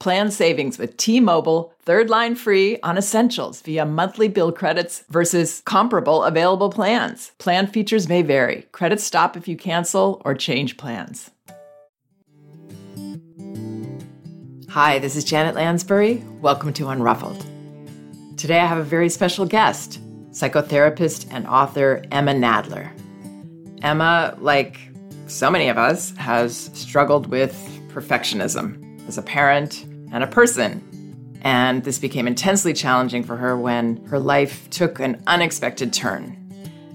Plan savings with T-Mobile, third line free on essentials via monthly bill credits versus comparable available plans. Plan features may vary. Credits stop if you cancel or change plans. Hi, this is Janet Lansbury. Welcome to Unruffled. Today I have a very special guest, psychotherapist and author Emma Nadler. Emma, like so many of us, has struggled with perfectionism as a parent and a person. And this became intensely challenging for her when her life took an unexpected turn.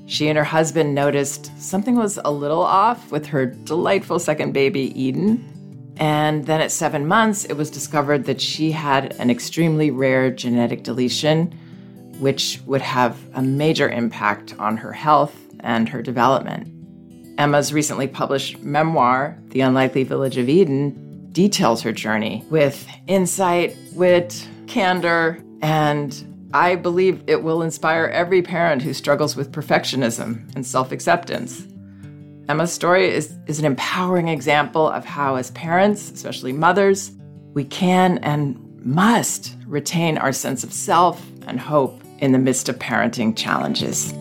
She and her husband noticed something was a little off with her delightful second baby, Eden. And then at seven months, it was discovered that she had an extremely rare genetic deletion, which would have a major impact on her health and her development. Emma's recently published memoir, The Unlikely Village of Eden, details her journey with insight, wit, candor, and I believe it will inspire every parent who struggles with perfectionism and self acceptance. Emma's story is, is an empowering example of how, as parents, especially mothers, we can and must retain our sense of self and hope in the midst of parenting challenges.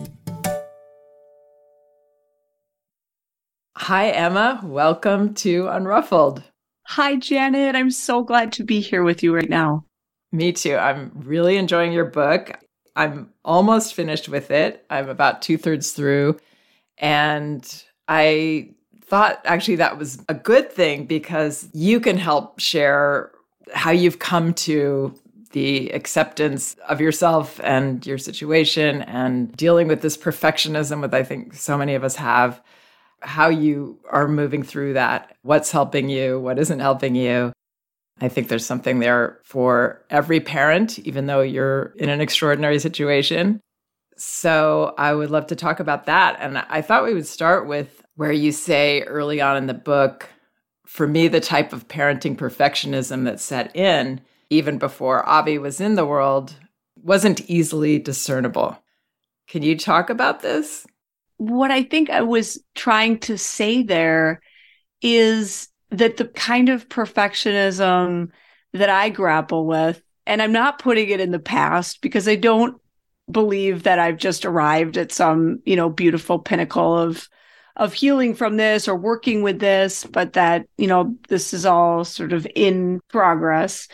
Hi, Emma. Welcome to Unruffled. Hi, Janet. I'm so glad to be here with you right now. Me too. I'm really enjoying your book. I'm almost finished with it. I'm about two thirds through. And I thought actually that was a good thing because you can help share how you've come to the acceptance of yourself and your situation and dealing with this perfectionism that I think so many of us have how you are moving through that, what's helping you, what isn't helping you. I think there's something there for every parent, even though you're in an extraordinary situation. So I would love to talk about that. And I thought we would start with where you say early on in the book, for me, the type of parenting perfectionism that set in, even before Avi was in the world, wasn't easily discernible. Can you talk about this? What I think I was trying to say there is that the kind of perfectionism that I grapple with, and I'm not putting it in the past because I don't believe that I've just arrived at some, you know, beautiful pinnacle of of healing from this or working with this, but that, you know, this is all sort of in progress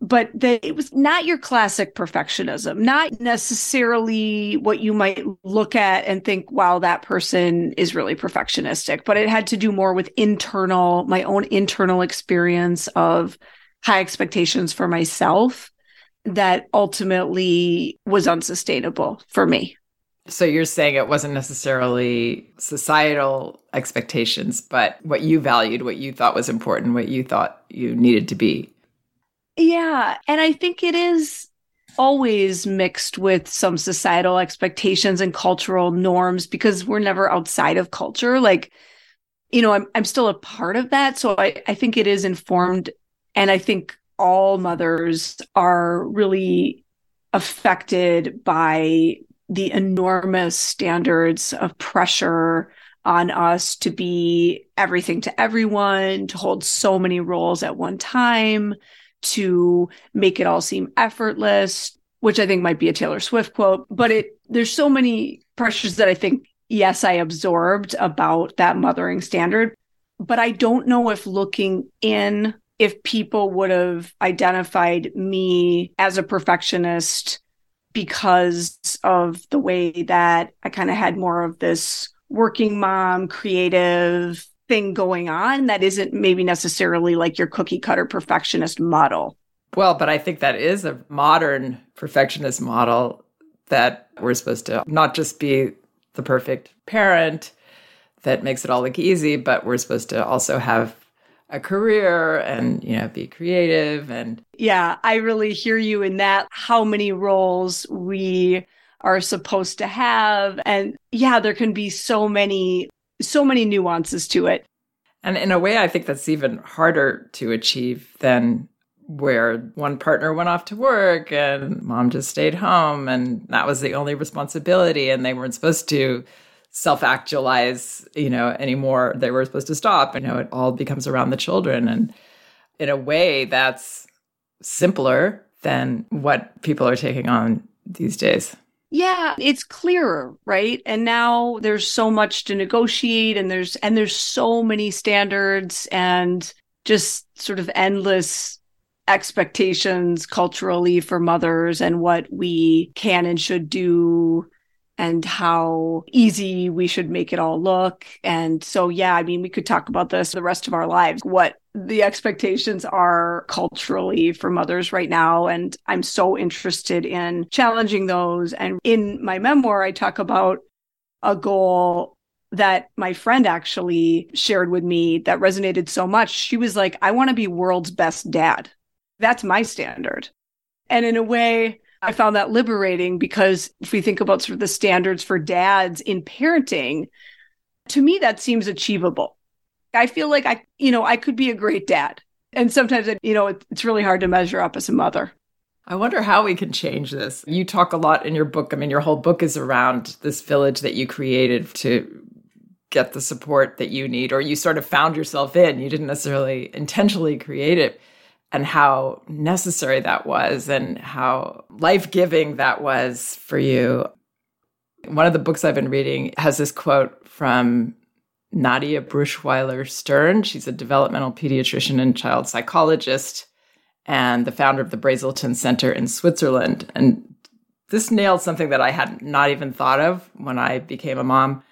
but that it was not your classic perfectionism, not necessarily what you might look at and think, wow, that person is really perfectionistic, but it had to do more with internal, my own internal experience of high expectations for myself that ultimately was unsustainable for me. So you're saying it wasn't necessarily societal expectations, but what you valued, what you thought was important, what you thought you needed to be. Yeah. And I think it is always mixed with some societal expectations and cultural norms because we're never outside of culture. Like, you know, I'm I'm still a part of that. So I, I think it is informed and I think all mothers are really affected by the enormous standards of pressure on us to be everything to everyone, to hold so many roles at one time, to make it all seem effortless, which I think might be a Taylor Swift quote, but it there's so many pressures that I think yes, I absorbed about that mothering standard, but I don't know if looking in if people would have identified me as a perfectionist because of the way that I kind of had more of this working mom, creative thing going on that isn't maybe necessarily like your cookie cutter perfectionist model. Well, but I think that is a modern perfectionist model that we're supposed to not just be the perfect parent that makes it all look easy, but we're supposed to also have a career and you know be creative and yeah i really hear you in that how many roles we are supposed to have and yeah there can be so many so many nuances to it and in a way i think that's even harder to achieve than where one partner went off to work and mom just stayed home and that was the only responsibility and they weren't supposed to self actualize, you know, anymore. They were supposed to stop. You know, it all becomes around the children. And in a way, that's simpler than what people are taking on these days. Yeah, it's clearer, right? And now there's so much to negotiate and there's and there's so many standards and just sort of endless expectations culturally for mothers and what we can and should do and how easy we should make it all look. And so, yeah, I mean, we could talk about this the rest of our lives, what the expectations are culturally for mothers right now. And I'm so interested in challenging those. And in my memoir, I talk about a goal that my friend actually shared with me that resonated so much. She was like, I want to be world's best dad. That's my standard. And in a way, I found that liberating because if we think about sort of the standards for dads in parenting, to me, that seems achievable. I feel like I, you know, I could be a great dad. And sometimes, you know, it's really hard to measure up as a mother. I wonder how we can change this. You talk a lot in your book. I mean, your whole book is around this village that you created to get the support that you need, or you sort of found yourself in. You didn't necessarily intentionally create it and how necessary that was and how life giving that was for you. One of the books I've been reading has this quote from Nadia Bruschweiler Stern. She's a developmental pediatrician and child psychologist and the founder of the Brazelton Center in Switzerland. And this nailed something that I had not even thought of when I became a mom.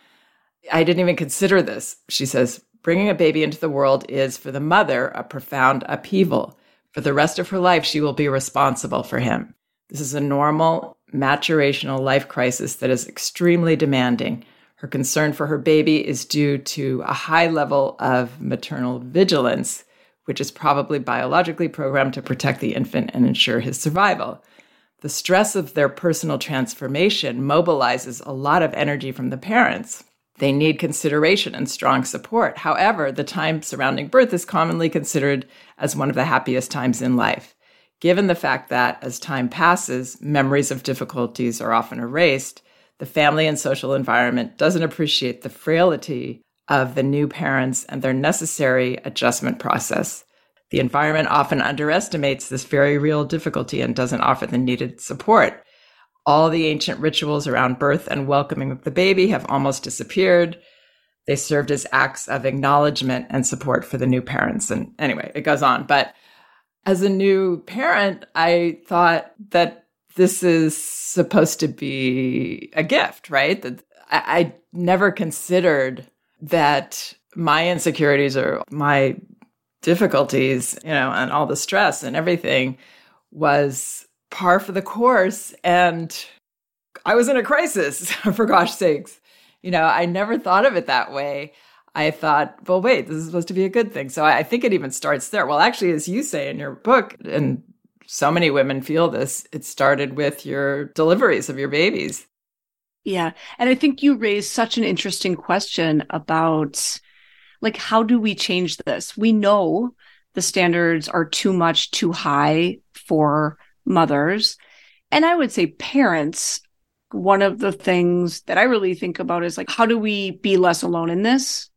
I didn't even consider this. She says, Bringing a baby into the world is, for the mother, a profound upheaval. For the rest of her life, she will be responsible for him. This is a normal, maturational life crisis that is extremely demanding. Her concern for her baby is due to a high level of maternal vigilance, which is probably biologically programmed to protect the infant and ensure his survival. The stress of their personal transformation mobilizes a lot of energy from the parents. They need consideration and strong support. However, the time surrounding birth is commonly considered as one of the happiest times in life. Given the fact that as time passes, memories of difficulties are often erased, the family and social environment doesn't appreciate the frailty of the new parents and their necessary adjustment process. The environment often underestimates this very real difficulty and doesn't offer the needed support. All the ancient rituals around birth and welcoming of the baby have almost disappeared. They served as acts of acknowledgement and support for the new parents. And anyway, it goes on. But as a new parent, I thought that this is supposed to be a gift, right? That I, I never considered that my insecurities or my difficulties, you know, and all the stress and everything was par for the course. And I was in a crisis, for gosh sakes. You know, I never thought of it that way. I thought, well, wait, this is supposed to be a good thing. So I think it even starts there. Well, actually, as you say in your book, and so many women feel this, it started with your deliveries of your babies. Yeah. And I think you raised such an interesting question about like, how do we change this? We know the standards are too much, too high for mothers. And I would say parents, one of the things that I really think about is like, how do we be less alone in this?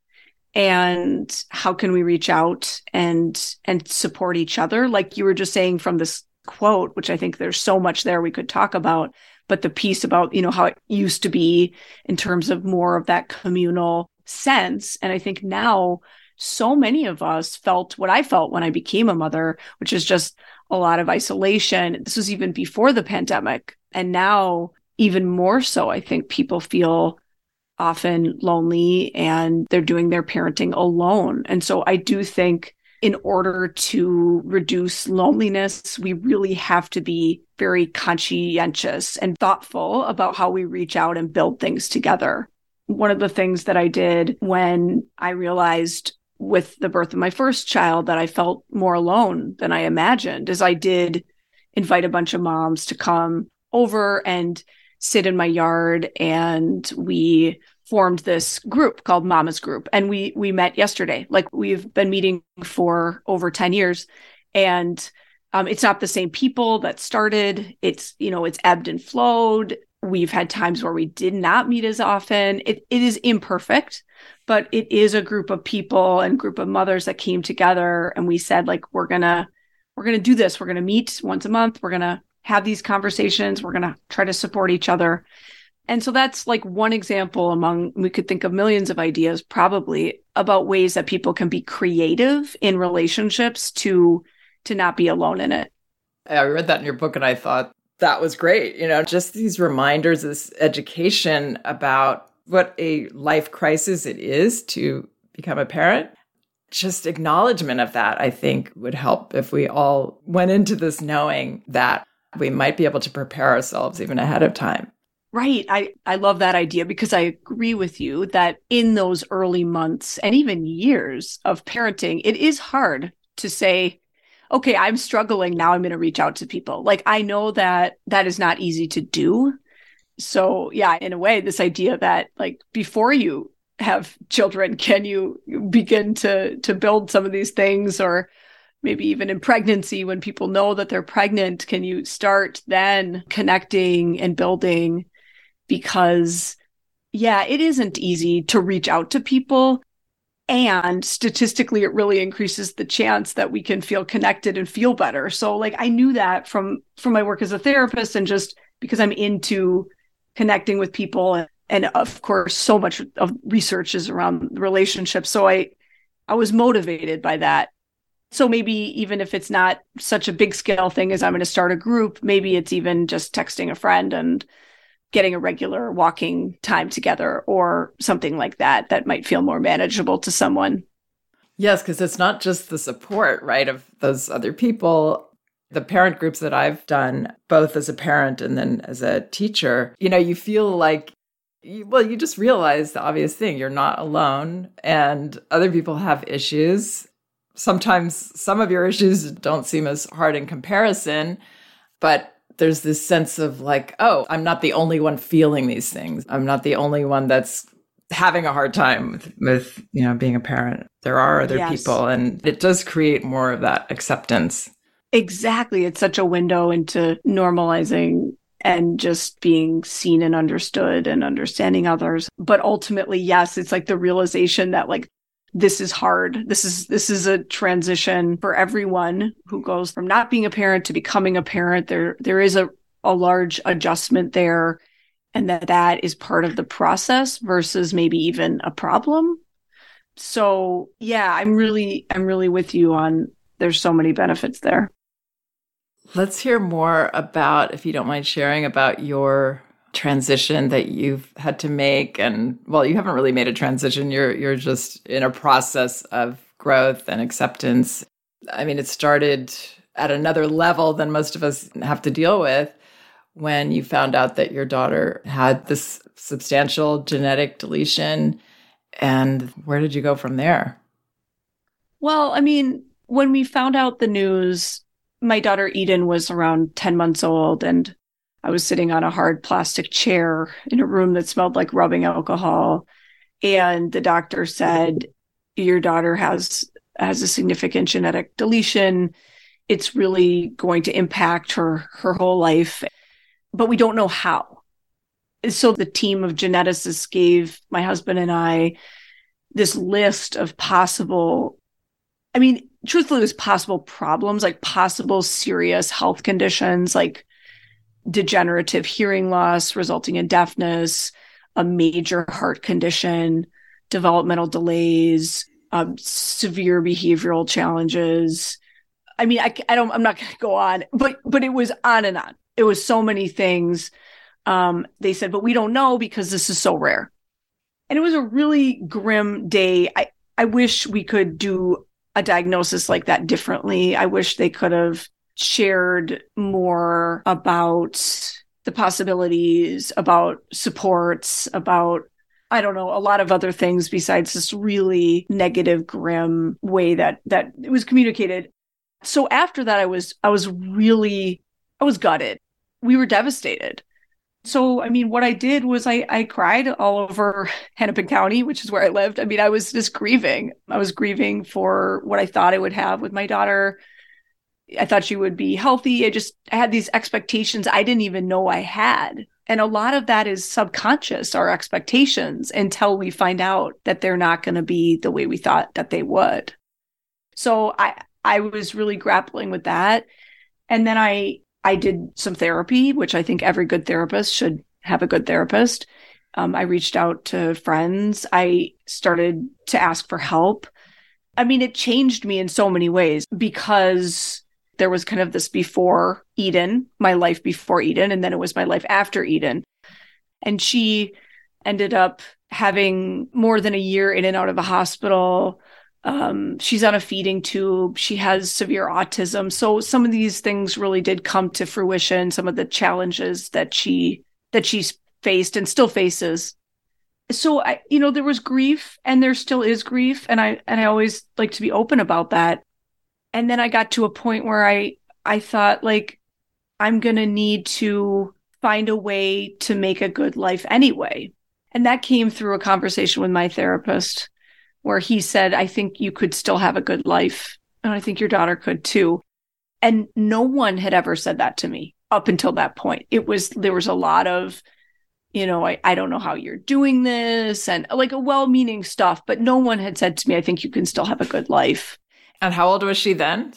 And how can we reach out and and support each other? Like you were just saying from this quote, which I think there's so much there we could talk about, but the piece about, you know, how it used to be in terms of more of that communal sense. And I think now so many of us felt what I felt when I became a mother, which is just a lot of isolation. This was even before the pandemic. And now, even more so, I think people feel often lonely and they're doing their parenting alone. And so I do think in order to reduce loneliness, we really have to be very conscientious and thoughtful about how we reach out and build things together. One of the things that I did when I realized with the birth of my first child that I felt more alone than I imagined as I did invite a bunch of moms to come over and sit in my yard. And we formed this group called Mama's Group. And we we met yesterday. Like we've been meeting for over 10 years. And um, it's not the same people that started. It's you know it's ebbed and flowed. We've had times where we did not meet as often. It, it is imperfect but it is a group of people and group of mothers that came together and we said like we're gonna we're gonna do this. We're gonna meet once a month. We're gonna have these conversations. We're gonna try to support each other. And so that's like one example among we could think of millions of ideas probably about ways that people can be creative in relationships to to not be alone in it. I read that in your book and i thought that was great. You know just these reminders this education about what a life crisis it is to become a parent. Just acknowledgement of that, I think, would help if we all went into this knowing that we might be able to prepare ourselves even ahead of time. Right. I, I love that idea because I agree with you that in those early months and even years of parenting, it is hard to say, okay, I'm struggling. Now I'm going to reach out to people. Like, I know that that is not easy to do so yeah in a way this idea that like before you have children can you begin to to build some of these things? Or maybe even in pregnancy when people know that they're pregnant can you start then connecting and building? Because yeah it isn't easy to reach out to people. And statistically it really increases the chance that we can feel connected and feel better. So like i knew that from from my work as a therapist and just because i'm into connecting with people and, and of course so much of research is around relationships. So i i was motivated by that. So maybe even if it's not such a big scale thing as i'm going to start a group maybe it's even just texting a friend and getting a regular walking time together or something like that that might feel more manageable to someone. Yes because it's not just the support right of those other people the parent groups that I've done, both as a parent and then as a teacher, you know, you feel like, well, you just realize the obvious thing you're not alone, and other people have issues. Sometimes some of your issues don't seem as hard in comparison, but there's this sense of like, oh, I'm not the only one feeling these things. I'm not the only one that's having a hard time with, with you know being a parent there are other yes. people and it does create more of that acceptance Exactly. It's such a window into normalizing and just being seen and understood and understanding others. But ultimately, yes, it's like the realization that like this is hard. This is this is a transition for everyone who goes from not being a parent to becoming a parent. There there is a a large adjustment there and that that is part of the process versus maybe even a problem. So, yeah, I'm really I'm really with you on there's so many benefits there. Let's hear more about, if you don't mind sharing, about your transition that you've had to make. And well, you haven't really made a transition. You're you're just in a process of growth and acceptance. I mean, it started at another level than most of us have to deal with when you found out that your daughter had this substantial genetic deletion. And where did you go from there? Well, I mean, when we found out the news, my daughter Eden was around 10 months old and I was sitting on a hard plastic chair in a room that smelled like rubbing alcohol. And the doctor said, Your daughter has has a significant genetic deletion. It's really going to impact her her whole life. but we don't know how. So the team of geneticists gave my husband and I this list of possible, I mean, truthfully, it was possible problems, like possible serious health conditions, like degenerative hearing loss resulting in deafness, a major heart condition, developmental delays, um, severe behavioral challenges. I mean, I, I don't, I'm not going to go on, but, but it was on and on. It was so many things. Um, they said, but we don't know because this is so rare. And it was a really grim day. I, I wish we could do a diagnosis like that differently. I wish they could have shared more about the possibilities, about supports, about I don't know, a lot of other things besides this really negative, grim way that that it was communicated. So after that I was I was really I was gutted. We were devastated. So I mean what I did was I I cried all over Hennepin County, which is where I lived. I mean, I was just grieving. I was grieving for what I thought I would have with my daughter I thought she would be healthy. I just I had these expectations I didn't even know I had. And a lot of that is subconscious, our expectations, until we find out that they're not going to be the way we thought that they would. So I I was really grappling with that. And then I I did some therapy, which I think every good therapist should have a good therapist. Um, I reached out to friends. I started to ask for help. I mean, it changed me in so many ways because there was kind of this before Eden, my life before Eden, and then it was my life after Eden. And she ended up having more than a year in and out of a hospital. Um, she's on a feeding tube. She has severe autism. So some of these things really did come to fruition. Some of the challenges that she that she's faced and still faces. So I, you know, there was grief, and there still is grief, and I and I always like to be open about that and then I got to a point where I I thought like I'm to need to find a way to make a good life anyway. And that came through a conversation with my therapist where he said, I think you could still have a good life. And I think your daughter could too. And no one had ever said that to me up until that point. It was, there was a lot of, you know, I, I don't know how you're doing this and like a well meaning stuff, but no one had said to me, I think you can still have a good life. And how old was she then?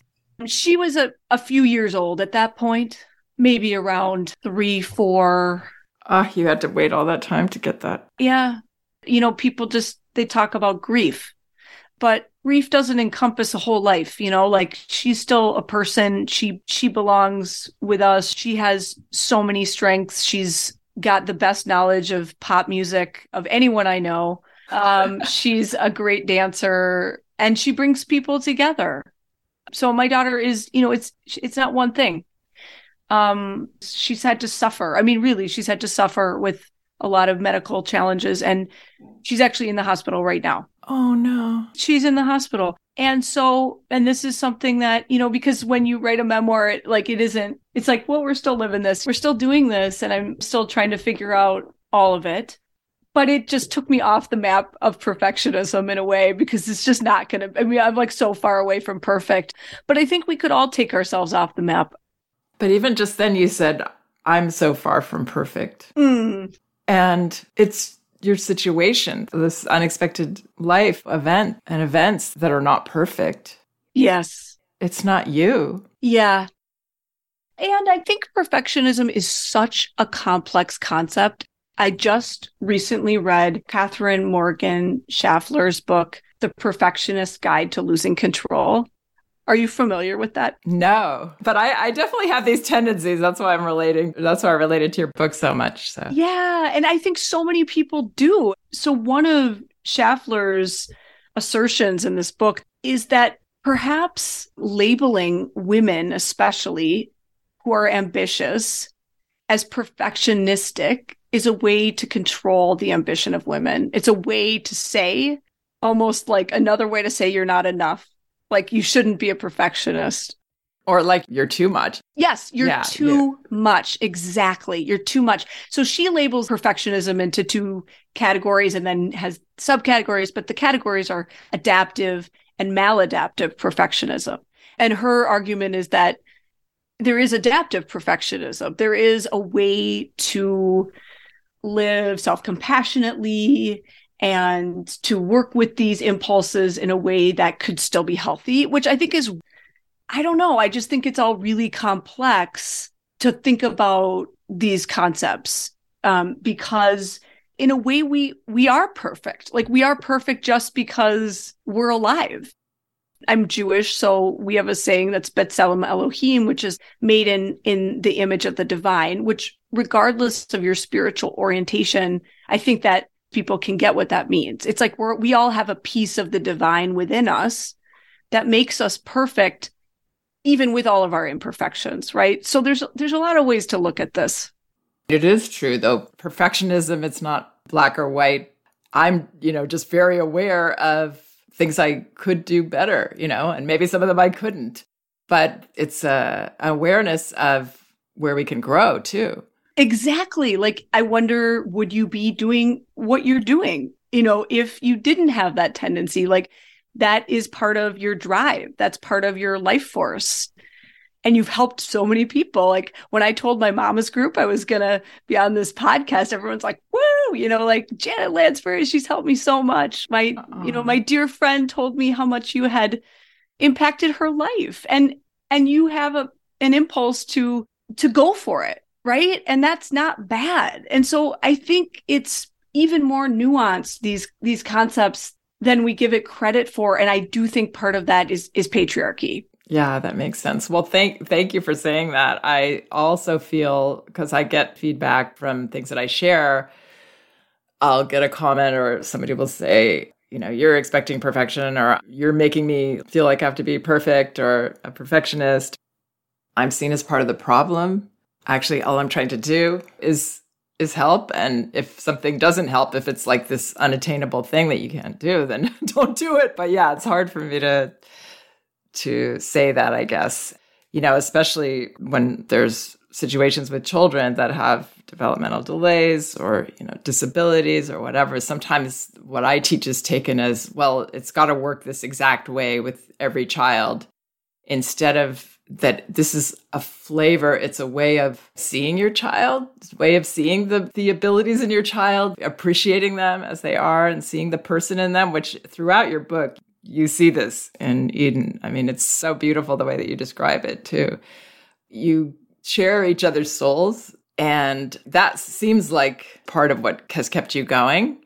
She was a, a few years old at that point, maybe around three, four. Ah, you had to wait all that time to get that. Yeah. You know, people just, they talk about grief, but grief doesn't encompass a whole life, you know, like she's still a person. She, she belongs with us. She has so many strengths. She's got the best knowledge of pop music of anyone I know. Um, she's a great dancer and she brings people together. So my daughter is, you know, it's it's not one thing. Um, she's had to suffer. I mean, really, she's had to suffer with a lot of medical challenges, and she's actually in the hospital right now. Oh no, she's in the hospital. And so, and this is something that, you know, because when you write a memoir, it, like it isn't, it's like, well, we're still living this, we're still doing this, and I'm still trying to figure out all of it but it just took me off the map of perfectionism in a way because it's just not going to i mean i'm like so far away from perfect but i think we could all take ourselves off the map but even just then you said i'm so far from perfect mm. And it's your situation this unexpected life event and events that are not perfect yes it's not you yeah and I think perfectionism is such a complex concept. I just recently read Katherine Morgan Schafler's book, The Perfectionist Guide to Losing Control. Are you familiar with that? No, but I, I, definitely have these tendencies. That's why I'm relating. That's why I related to your book so much. So yeah, and I think so many people do. So one of Schafler's assertions in this book is that perhaps labeling women, especially who are ambitious, as perfectionistic is a way to control the ambition of women. It's a way to say, almost like another way to say you're not enough. Like you shouldn't be a perfectionist. Or like you're too much. Yes, you're yeah, too yeah. much. Exactly. You're too much. So she labels perfectionism into two categories and then has subcategories, but the categories are adaptive and maladaptive perfectionism. And her argument is that there is adaptive perfectionism. There is a way to live self compassionately and to work with these impulses in a way that could still be healthy, which I think is, I don't know, I just think it's all really complex to think about these concepts um, because in a way we we are perfect like we are perfect just because we're alive I'm Jewish, so we have a saying that's B'Tselem Elohim, which is made in in the image of the divine. Which, regardless of your spiritual orientation, I think that people can get what that means. It's like we're we all have a piece of the divine within us that makes us perfect, even with all of our imperfections, right? So there's there's a lot of ways to look at this. It is true, though. Perfectionism, it's not black or white. I'm, you know, just very aware of things I could do better, you know, and maybe some of them I couldn't. But it's a awareness of where we can grow too. Exactly. Like I wonder would you be doing what you're doing, you know, if you didn't have that tendency like that is part of your drive. That's part of your life force and you've helped so many people. Like when I told my mama's group I was gonna be on this podcast, everyone's like, "Woo!" You know, like Janet Lansbury, she's helped me so much. My, uh-uh. you know, my uh-uh. dear friend told me how much you had impacted her life, and and you have a an impulse to to go for it, right? And that's not bad. And so I think it's even more nuanced these these concepts than we give it credit for and i do think part of that is is patriarchy yeah, that makes sense. Well, thank thank you for saying that. I also feel because I get feedback from things that I share, I'll get a comment or somebody will say, you know, you're expecting perfection or you're making me feel like I have to be perfect or a perfectionist. I'm seen as part of the problem. Actually, all I'm trying to do is is help and if something doesn't help if it's like this unattainable thing that you can't do then don't do it but yeah it's hard for me to to say that, I guess. You know, especially when there's situations with children that have developmental delays or, you know, disabilities or whatever. Sometimes what I teach is taken as, well, it's got to work this exact way with every child instead of that this is a flavor it's a way of seeing your child it's a way of seeing the the abilities in your child appreciating them as they are and seeing the person in them which throughout your book you see this in Eden. I mean, it's so beautiful the way that you describe it, too. You share each other's souls, and that seems like part of what has kept you going.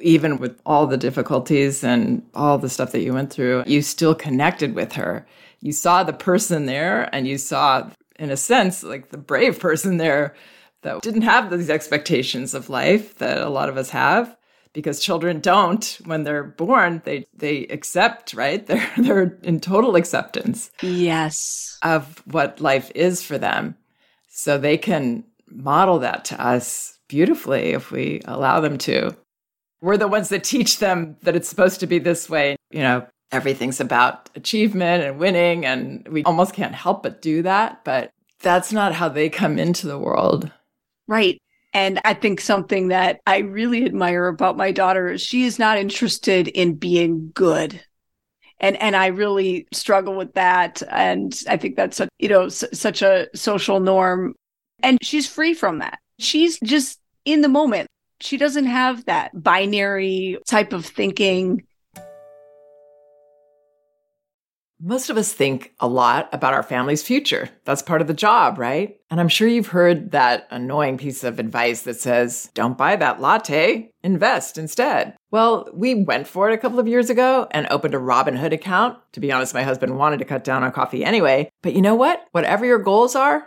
Even with all the difficulties and all the stuff that you went through, you still connected with her. You saw the person there, and you saw, in a sense, like the brave person there that didn't have these expectations of life that a lot of us have. Because children don't when they're born they they accept right? They're they're in total acceptance yes. of what life is for them. So they can model that to us beautifully if we allow them to. We're the ones that teach them that it's supposed to be this way you know everything's about achievement and winning and we almost can't help but do that but that's not how they come into the world right and I think something that I really admire about my daughter is she is not interested in being good. And and I really struggle with that and I think that's a, you know s- such a social norm and she's free from that. She's just in the moment. She doesn't have that binary type of thinking Most of us think a lot about our family's future. That's part of the job, right? And I'm sure you've heard that annoying piece of advice that says, don't buy that latte, invest instead. Well, we went for it a couple of years ago and opened a Robinhood account. To be honest, my husband wanted to cut down on coffee anyway. But you know what? Whatever your goals are,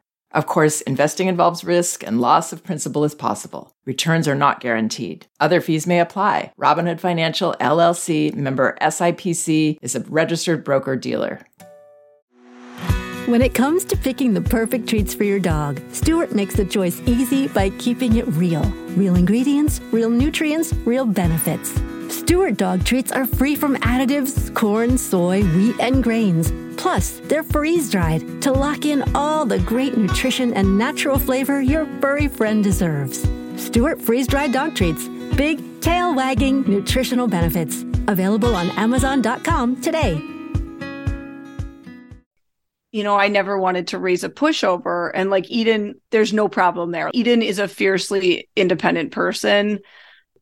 Of course, investing involves risk and loss of principal is possible. Returns are not guaranteed. Other fees may apply. Robinhood Financial LLC member SIPC is a registered broker dealer. When it comes to picking the perfect treats for your dog, Stewart makes the choice easy by keeping it real. Real ingredients, real nutrients, real benefits. Stewart dog treats are free from additives, corn, soy, wheat, and grains. Plus, they're freeze dried to lock in all the great nutrition and natural flavor your furry friend deserves. Stewart freeze dried dog treats. Big, tail wagging nutritional benefits. Available on Amazon.com today you know, I never wanted to raise a pushover. And like Eden, there's no problem there. Eden is a fiercely independent person.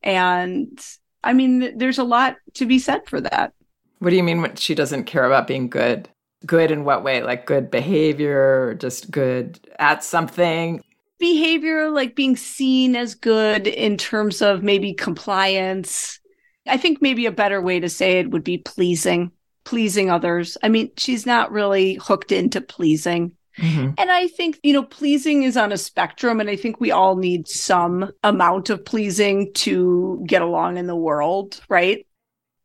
And I mean, there's a lot to be said for that. What do you mean when she doesn't care about being good? Good in what way? Like good behavior or just good at something? Behavior, like being seen as good in terms of maybe compliance. I think maybe a better way to say it would be pleasing pleasing others. I mean, she's not really hooked into pleasing. Mm-hmm. And I think, you know, pleasing is on a spectrum. And I think we all need some amount of pleasing to get along in the world, right?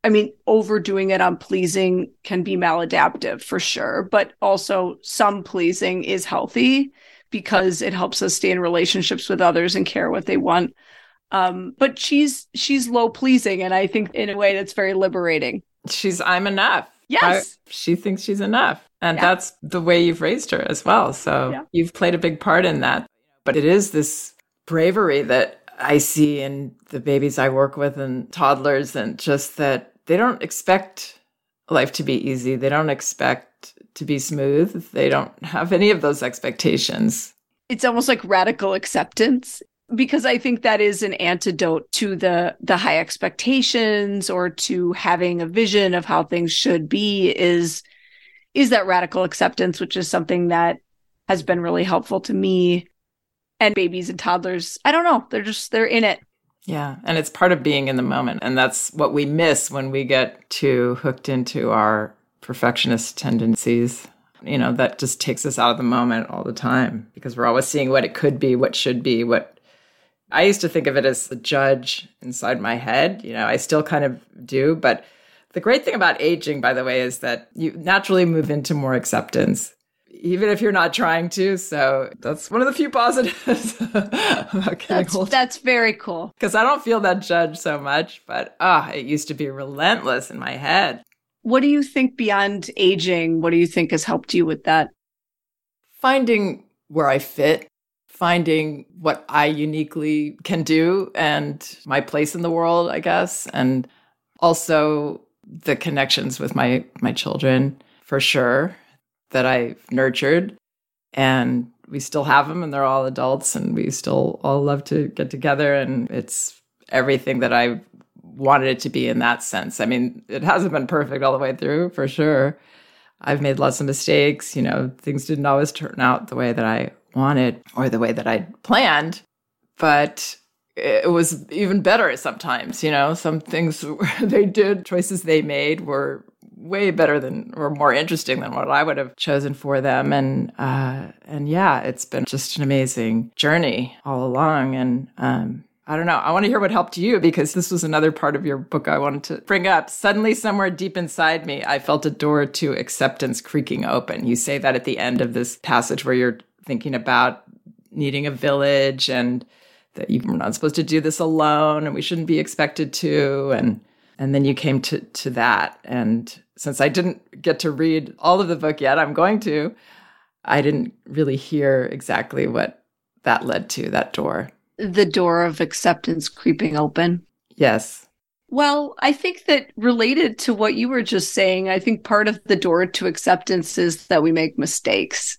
I mean, overdoing it on pleasing can be maladaptive for sure, but also some pleasing is healthy because it helps us stay in relationships with others and care what they want. Um, but she's she's low pleasing, and I think in a way that's very liberating. She's I'm enough. Yes. I, she thinks she's enough. And yeah. that's the way you've raised her as well. So yeah. you've played a big part in that. But it is this bravery that I see in the babies I work with and toddlers, and just that they don't expect life to be easy. They don't expect to be smooth. They don't have any of those expectations. It's almost like radical acceptance because I think that is an antidote to the the high expectations or to having a vision of how things should be is is that radical acceptance which is something that has been really helpful to me and babies and toddlers. I don't know. They're just they're in it. Yeah. And it's part of being in the moment. And that's what we miss when we get too hooked into our perfectionist tendencies. You know that just takes us out of the moment all the time because we're always seeing what it could be what should be what I used to think of it as the judge inside my head. You know, I still kind of do. But the great thing about aging, by the way, is that you naturally move into more acceptance, even if you're not trying to. So that's one of the few positives about that's. That's very cool. Because I don't feel that judge so much, but ah, oh, it used to be relentless in my head. What do you think beyond aging? What do you think has helped you with that? Finding where I fit finding what I uniquely can do and my place in the world, I guess, and also the connections with my my children for sure that I've nurtured and we still have them and they're all adults and we still all love to get together and it's everything that I wanted it to be in that sense. I mean, it hasn't been perfect all the way through for sure. I've made lots of mistakes, you know, things didn't always turn out the way that I wanted or the way that I'd planned. But it was even better sometimes, you know, some things they did, choices they made were way better than or more interesting than what I would have chosen for them. And uh and yeah, it's been just an amazing journey all along. And um I don't know. I want to hear what helped you because this was another part of your book I wanted to bring up. Suddenly, somewhere deep inside me, I felt a door to acceptance creaking open. You say that at the end of this passage where you're thinking about needing a village and that you were not supposed to do this alone and we shouldn't be expected to. And and then you came to to that. And since I didn't get to read all of the book yet I'm going to I didn't really hear exactly what that led to that door. The door of acceptance creeping open? Yes. Well I think that related to what you were just saying I think part of the door to acceptance is that we make mistakes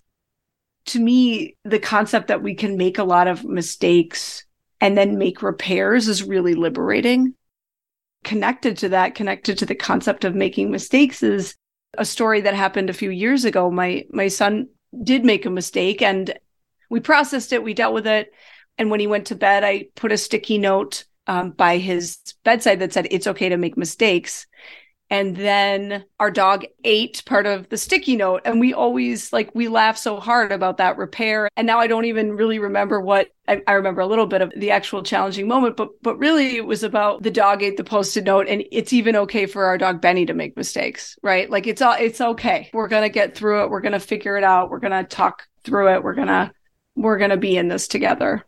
to me, the concept that we can make a lot of mistakes and then make repairs is really liberating. Connected to that, connected to the concept of making mistakes is a story that happened a few years ago. My my son did make a mistake and we processed it, we dealt with it. And when he went to bed, I put a sticky note um, by his bedside that said, It's okay to make mistakes. And then our dog ate part of the sticky note. And we always like we laugh so hard about that repair. And now i don't even really remember what I, I, remember a little bit of the actual challenging moment but but really it was about the dog ate the post-it note. And it's even okay for our dog benny to make mistakes right? Like it's all it's okay. We're gonna get through it. We're gonna figure it out. We're gonna talk through it. We're gonna we're gonna be in this together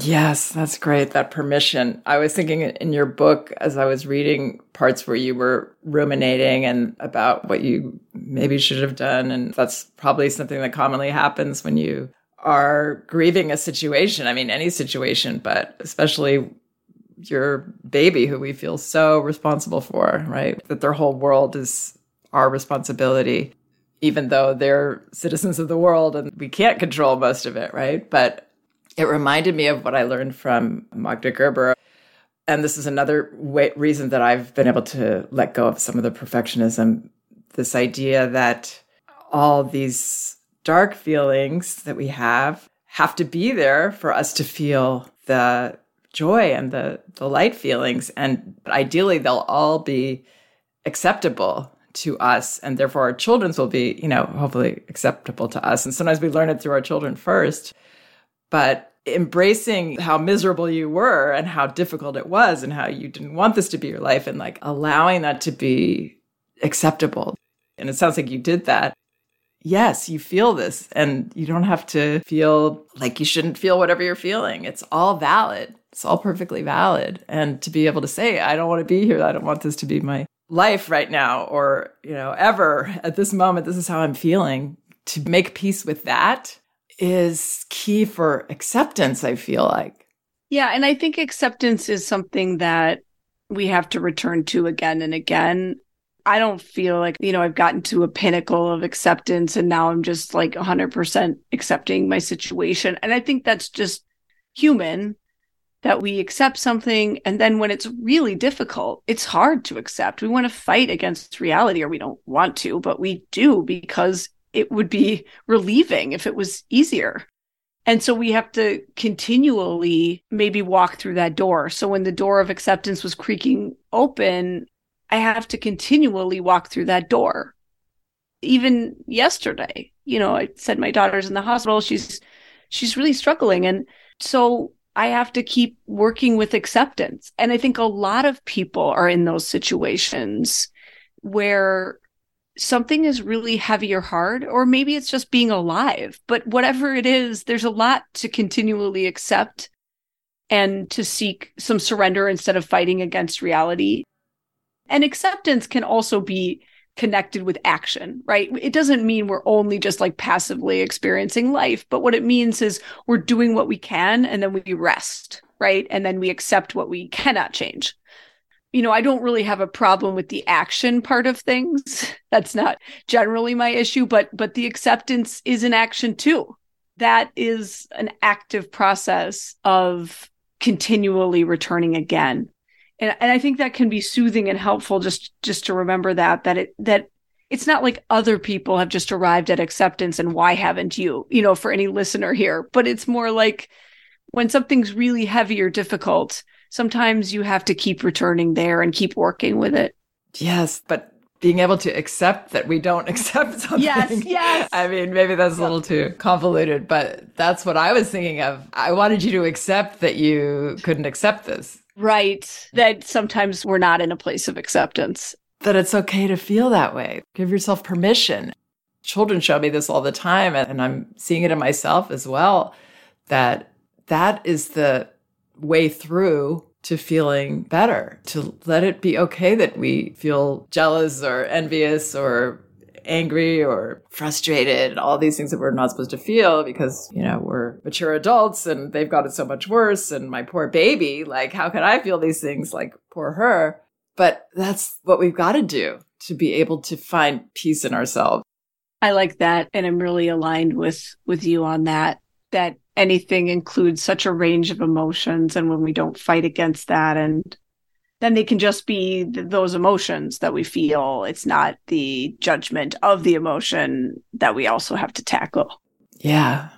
Yes, that's great. That permission. I was thinking in your book as I was reading parts where you were ruminating and about what you maybe should have done. And that's probably something that commonly happens when you are grieving a situation. I mean, any situation, but especially your baby who we feel so responsible for, right? That their whole world is our responsibility, even though they're citizens of the world and we can't control most of it, right? But it reminded me of what I learned from Magda Gerber. And this is another way, reason that I've been able to let go of some of the perfectionism. This idea that all these dark feelings that we have have to be there for us to feel the joy and the, the light feelings. And ideally, they'll all be acceptable to us. And therefore, our children's will be, you know, hopefully acceptable to us. And sometimes we learn it through our children first. But embracing how miserable you were and how difficult it was and how you didn't want this to be your life and like allowing that to be acceptable. And it sounds like you did that. Yes, you feel this and you don't have to feel like you shouldn't feel whatever you're feeling. It's all valid. It's all perfectly valid. And to be able to say, I don't want to be here. I don't want this to be my life right now or, you know, ever at this moment. This is how I'm feeling. To make peace with that is key for acceptance, I feel like. Yeah. And I think acceptance is something that we have to return to again and again. I don't feel like, you know, I've gotten to a pinnacle of acceptance and now I'm just like 100% accepting my situation. And I think that's just human that we accept something. And then when it's really difficult, it's hard to accept. We want to fight against reality or we don't want to, but we do because it would be relieving if it was easier. And so we have to continually maybe walk through that door. So when the door of acceptance was creaking open, I have to continually walk through that door. Even yesterday, you know, I said my daughter's in the hospital. She's she's really struggling and so I have to keep working with acceptance. And I think a lot of people are in those situations where something is really heavy or hard, or maybe it's just being alive. But whatever it is, there's a lot to continually accept and to seek some surrender instead of fighting against reality. And acceptance can also be connected with action, right? It doesn't mean we're only just like passively experiencing life, but what it means is we're doing what we can and then we rest, right? And then we accept what we cannot change you know, I don't really have a problem with the action part of things. That's not generally my issue, but but the acceptance is an action too. That is an active process of continually returning again. And and I think that can be soothing and helpful just just to remember that that it that it's not like other people have just arrived at acceptance and why haven't you, you know, for any listener here, but it's more like when something's really heavy or difficult, sometimes you have to keep returning there and keep working with it. Yes, but being able to accept that we don't accept something. Yes, yes. I mean, maybe that's a little too convoluted, but that's what I was thinking of. I wanted you to accept that you couldn't accept this. Right. That sometimes we're not in a place of acceptance. That it's okay to feel that way. Give yourself permission. Children show me this all the time, and I'm seeing it in myself as well, that that is the way through to feeling better, to let it be okay that we feel jealous or envious or angry or frustrated, all these things that we're not supposed to feel because, you know, we're mature adults and they've got it so much worse. And my poor baby, like, how can I feel these things? Like, poor her. But that's what we've got to do to be able to find peace in ourselves. I like that. And I'm really aligned with, with you on that, that anything includes such a range of emotions and when we don't fight against that and then they can just be th- those emotions that we feel. It's not the judgment of the emotion that we also have to tackle. Yeah.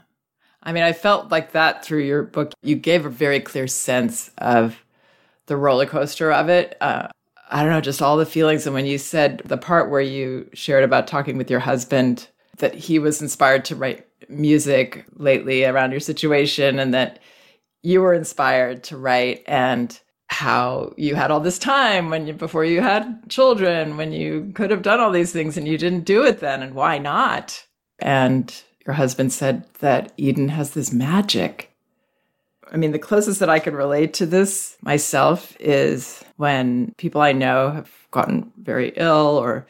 I mean i felt like that through your book. You gave a very clear sense of the roller coaster of it. Uh, I don't know, just all the feelings. And when you said the part where you shared about talking with your husband, that he was inspired to write music lately around your situation and that you were inspired to write and how you had all this time when you before you had children when you could have done all these things and you didn't do it then and why not? And your husband said that eden has this magic. I mean the closest that i can relate to this myself is when people i know have gotten very ill or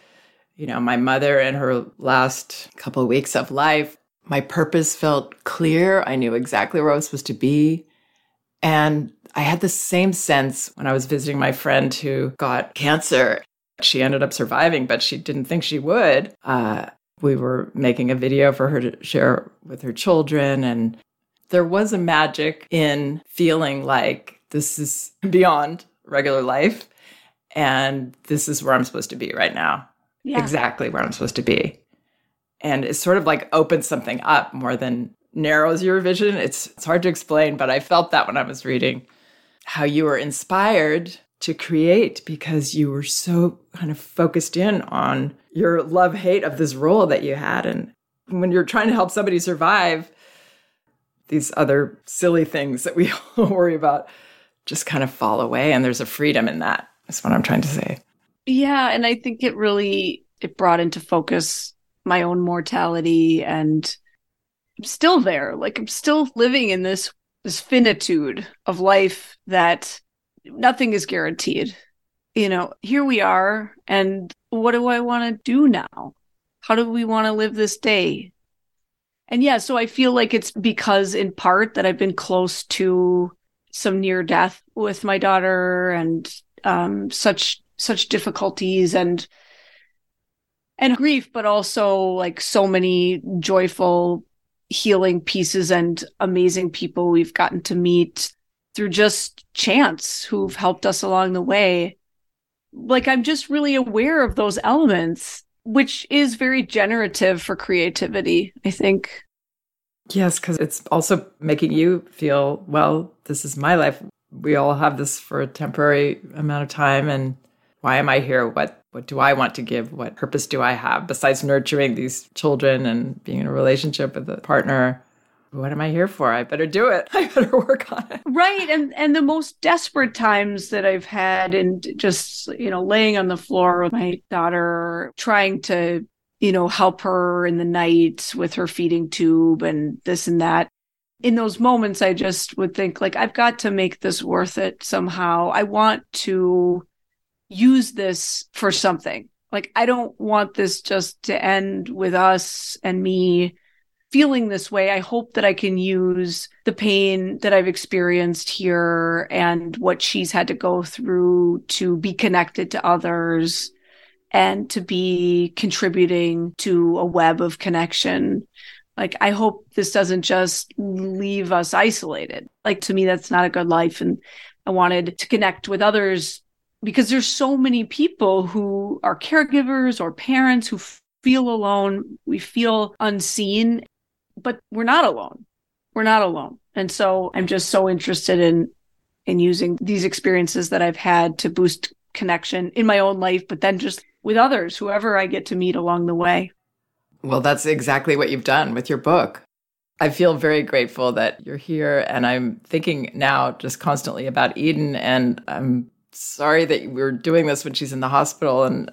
you know my mother in her last couple of weeks of life my purpose felt clear i knew exactly where i was supposed to be and I had the same sense when I was visiting my friend who got cancer. She ended up surviving, but she didn't think she would. Uh, we were making a video for her to share with her children. And there was a magic in feeling like this is beyond regular life. And this is where I'm supposed to be right now. Yeah. Exactly where I'm supposed to be. And it sort of like opens something up more than narrows your vision. It's, it's hard to explain, but I felt that when I was reading how you were inspired to create because you were so kind of focused in on your love hate of this role that you had. And when you're trying to help somebody survive, these other silly things that we all worry about just kind of fall away. And there's a freedom in that. That's what I'm trying to say. Yeah. And I think it really it brought into focus my own mortality and I'm still there. Like I'm still living in this this finitude of life that nothing is guaranteed. You know, here we are, and what do I want to do now? How do we want to live this day? And yeah, so I feel like it's because, in part, that I've been close to some near death with my daughter and um, such such difficulties and and grief, but also like so many joyful healing pieces and amazing people we've gotten to meet through just chance who've helped us along the way. Like I'm just really aware of those elements, which is very generative for creativity, I think. Yes, because it's also making you feel, well, this is my life. We all have this for a temporary amount of time. And why am I here? What what do I want to give? What purpose do I have besides nurturing these children and being in a relationship with a partner? What am I here for? I better do it. I better work on it. Right. And and the most desperate times that I've had and just, you know, laying on the floor with my daughter, trying to, you know, help her in the night with her feeding tube and this and that. In those moments, I just would think like, I've got to make this worth it somehow. I want to use this for something. Like, I don't want this just to end with us and me feeling this way. I hope that I can use the pain that I've experienced here and what she's had to go through to be connected to others and to be contributing to a web of connection. Like, I hope this doesn't just leave us isolated. Like, to me, that's not a good life. And I wanted to connect with others because there's so many people who are caregivers or parents who feel alone. We feel unseen, but we're not alone. We're not alone. And so I'm just so interested in in using these experiences that I've had to boost connection in my own life, but then just with others, whoever I get to meet along the way. Well, that's exactly what you've done with your book. I feel very grateful that you're here. And I'm thinking now just constantly about Eden. And I'm sorry that we're doing this when she's in the hospital. And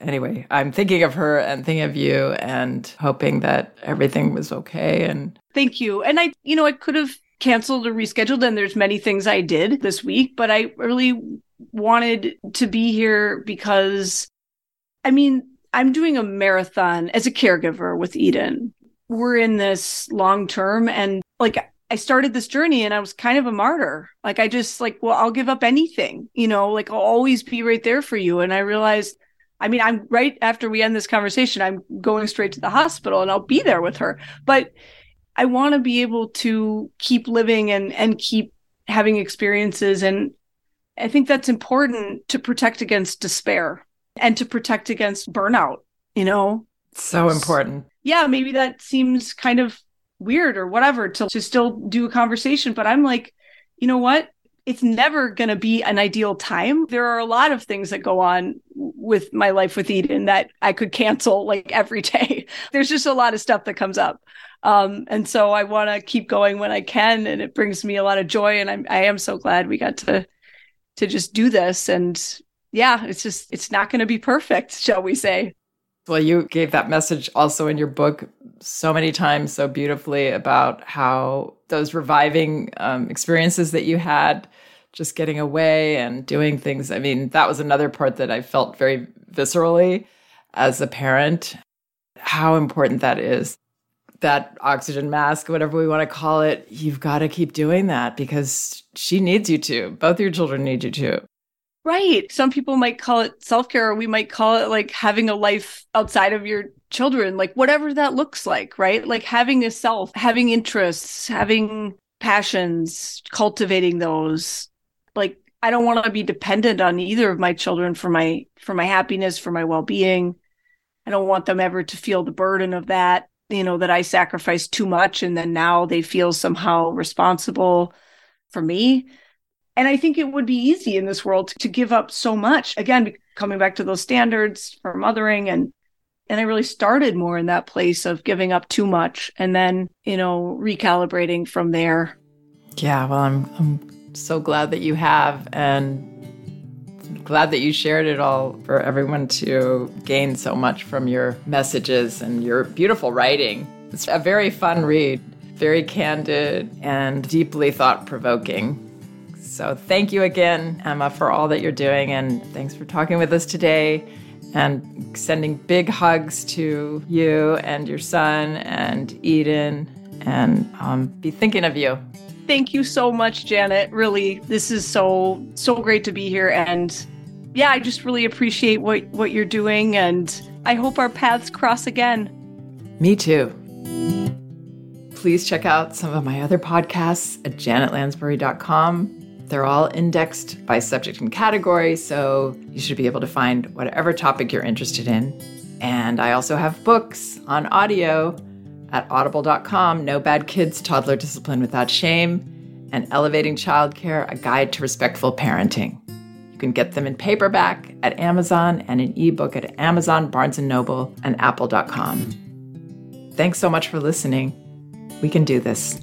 anyway, I'm thinking of her and thinking of you and hoping that everything was okay. And thank you. And I, you know, I could have canceled or rescheduled, and there's many things I did this week, but I really wanted to be here because, I mean, I'm doing a marathon as a caregiver with Eden. We're in this long term and like I started this journey and I was kind of a martyr. Like I just like, well, I'll give up anything, you know, like I'll always be right there for you. And I realized, I mean, I'm right after we end this conversation, I'm going straight to the hospital and I'll be there with her. But I want to be able to keep living and and keep having experiences and I think that's important to protect against despair and to protect against burnout, you know. So important. Yeah, maybe that seems kind of weird or whatever to, to still do a conversation. But I'm like, you know what? it's never going to be an ideal time. There are a lot of things that go on with my life with Eden that I could cancel like every day. There's just a lot of stuff that comes up. Um, and so I want to keep going when I can, and it brings me a lot of joy. And I'm, I am so glad we got to to just do this. And yeah, it's just it's not going to be perfect, shall we say? Well, you gave that message also in your book so many times, so beautifully about how those reviving um, experiences that you had, just getting away and doing things. I mean, that was another part that I felt very viscerally as a parent, how important that is. That oxygen mask, whatever we want to call it, you've got to keep doing that because she needs you to. Both your children need you to. Right. Some people might call it self care, or we might call it like having a life outside of your children, like whatever that looks like, right? Like having a self, having interests, having passions, cultivating those. Like I don't want to be dependent on either of my children for my for my happiness, for my well-being. I don't want them ever to feel the burden of that, you know, that I sacrificed too much and then now they feel somehow responsible for me. And I think it would be easy in this world to give up so much. Again, coming back to those standards for mothering and and I really started more in that place of giving up too much and then, you know, recalibrating from there. Yeah, well, I'm I'm so glad that you have and glad that you shared it all for everyone to gain so much from your messages and your beautiful writing. It's a very fun read, very candid and deeply thought provoking. So thank you again, Emma, for all that you're doing. And thanks for talking with us today and sending big hugs to you and your son and Eden and um, be thinking of you. Thank you so much, Janet. Really, this is so, so great to be here. And yeah, I just really appreciate what, what you're doing. And I hope our paths cross again. Me too. Please check out some of my other podcasts at janetlansbury.com they're all indexed by subject and category, so you should be able to find whatever topic you're interested in. And I also have books on audio at audible.com No Bad Kids, Toddler Discipline Without Shame, and Elevating Childcare A Guide to Respectful Parenting. You can get them in paperback at Amazon and in ebook at Amazon, Barnes & Noble, and apple.com. Thanks so much for listening. We can do this.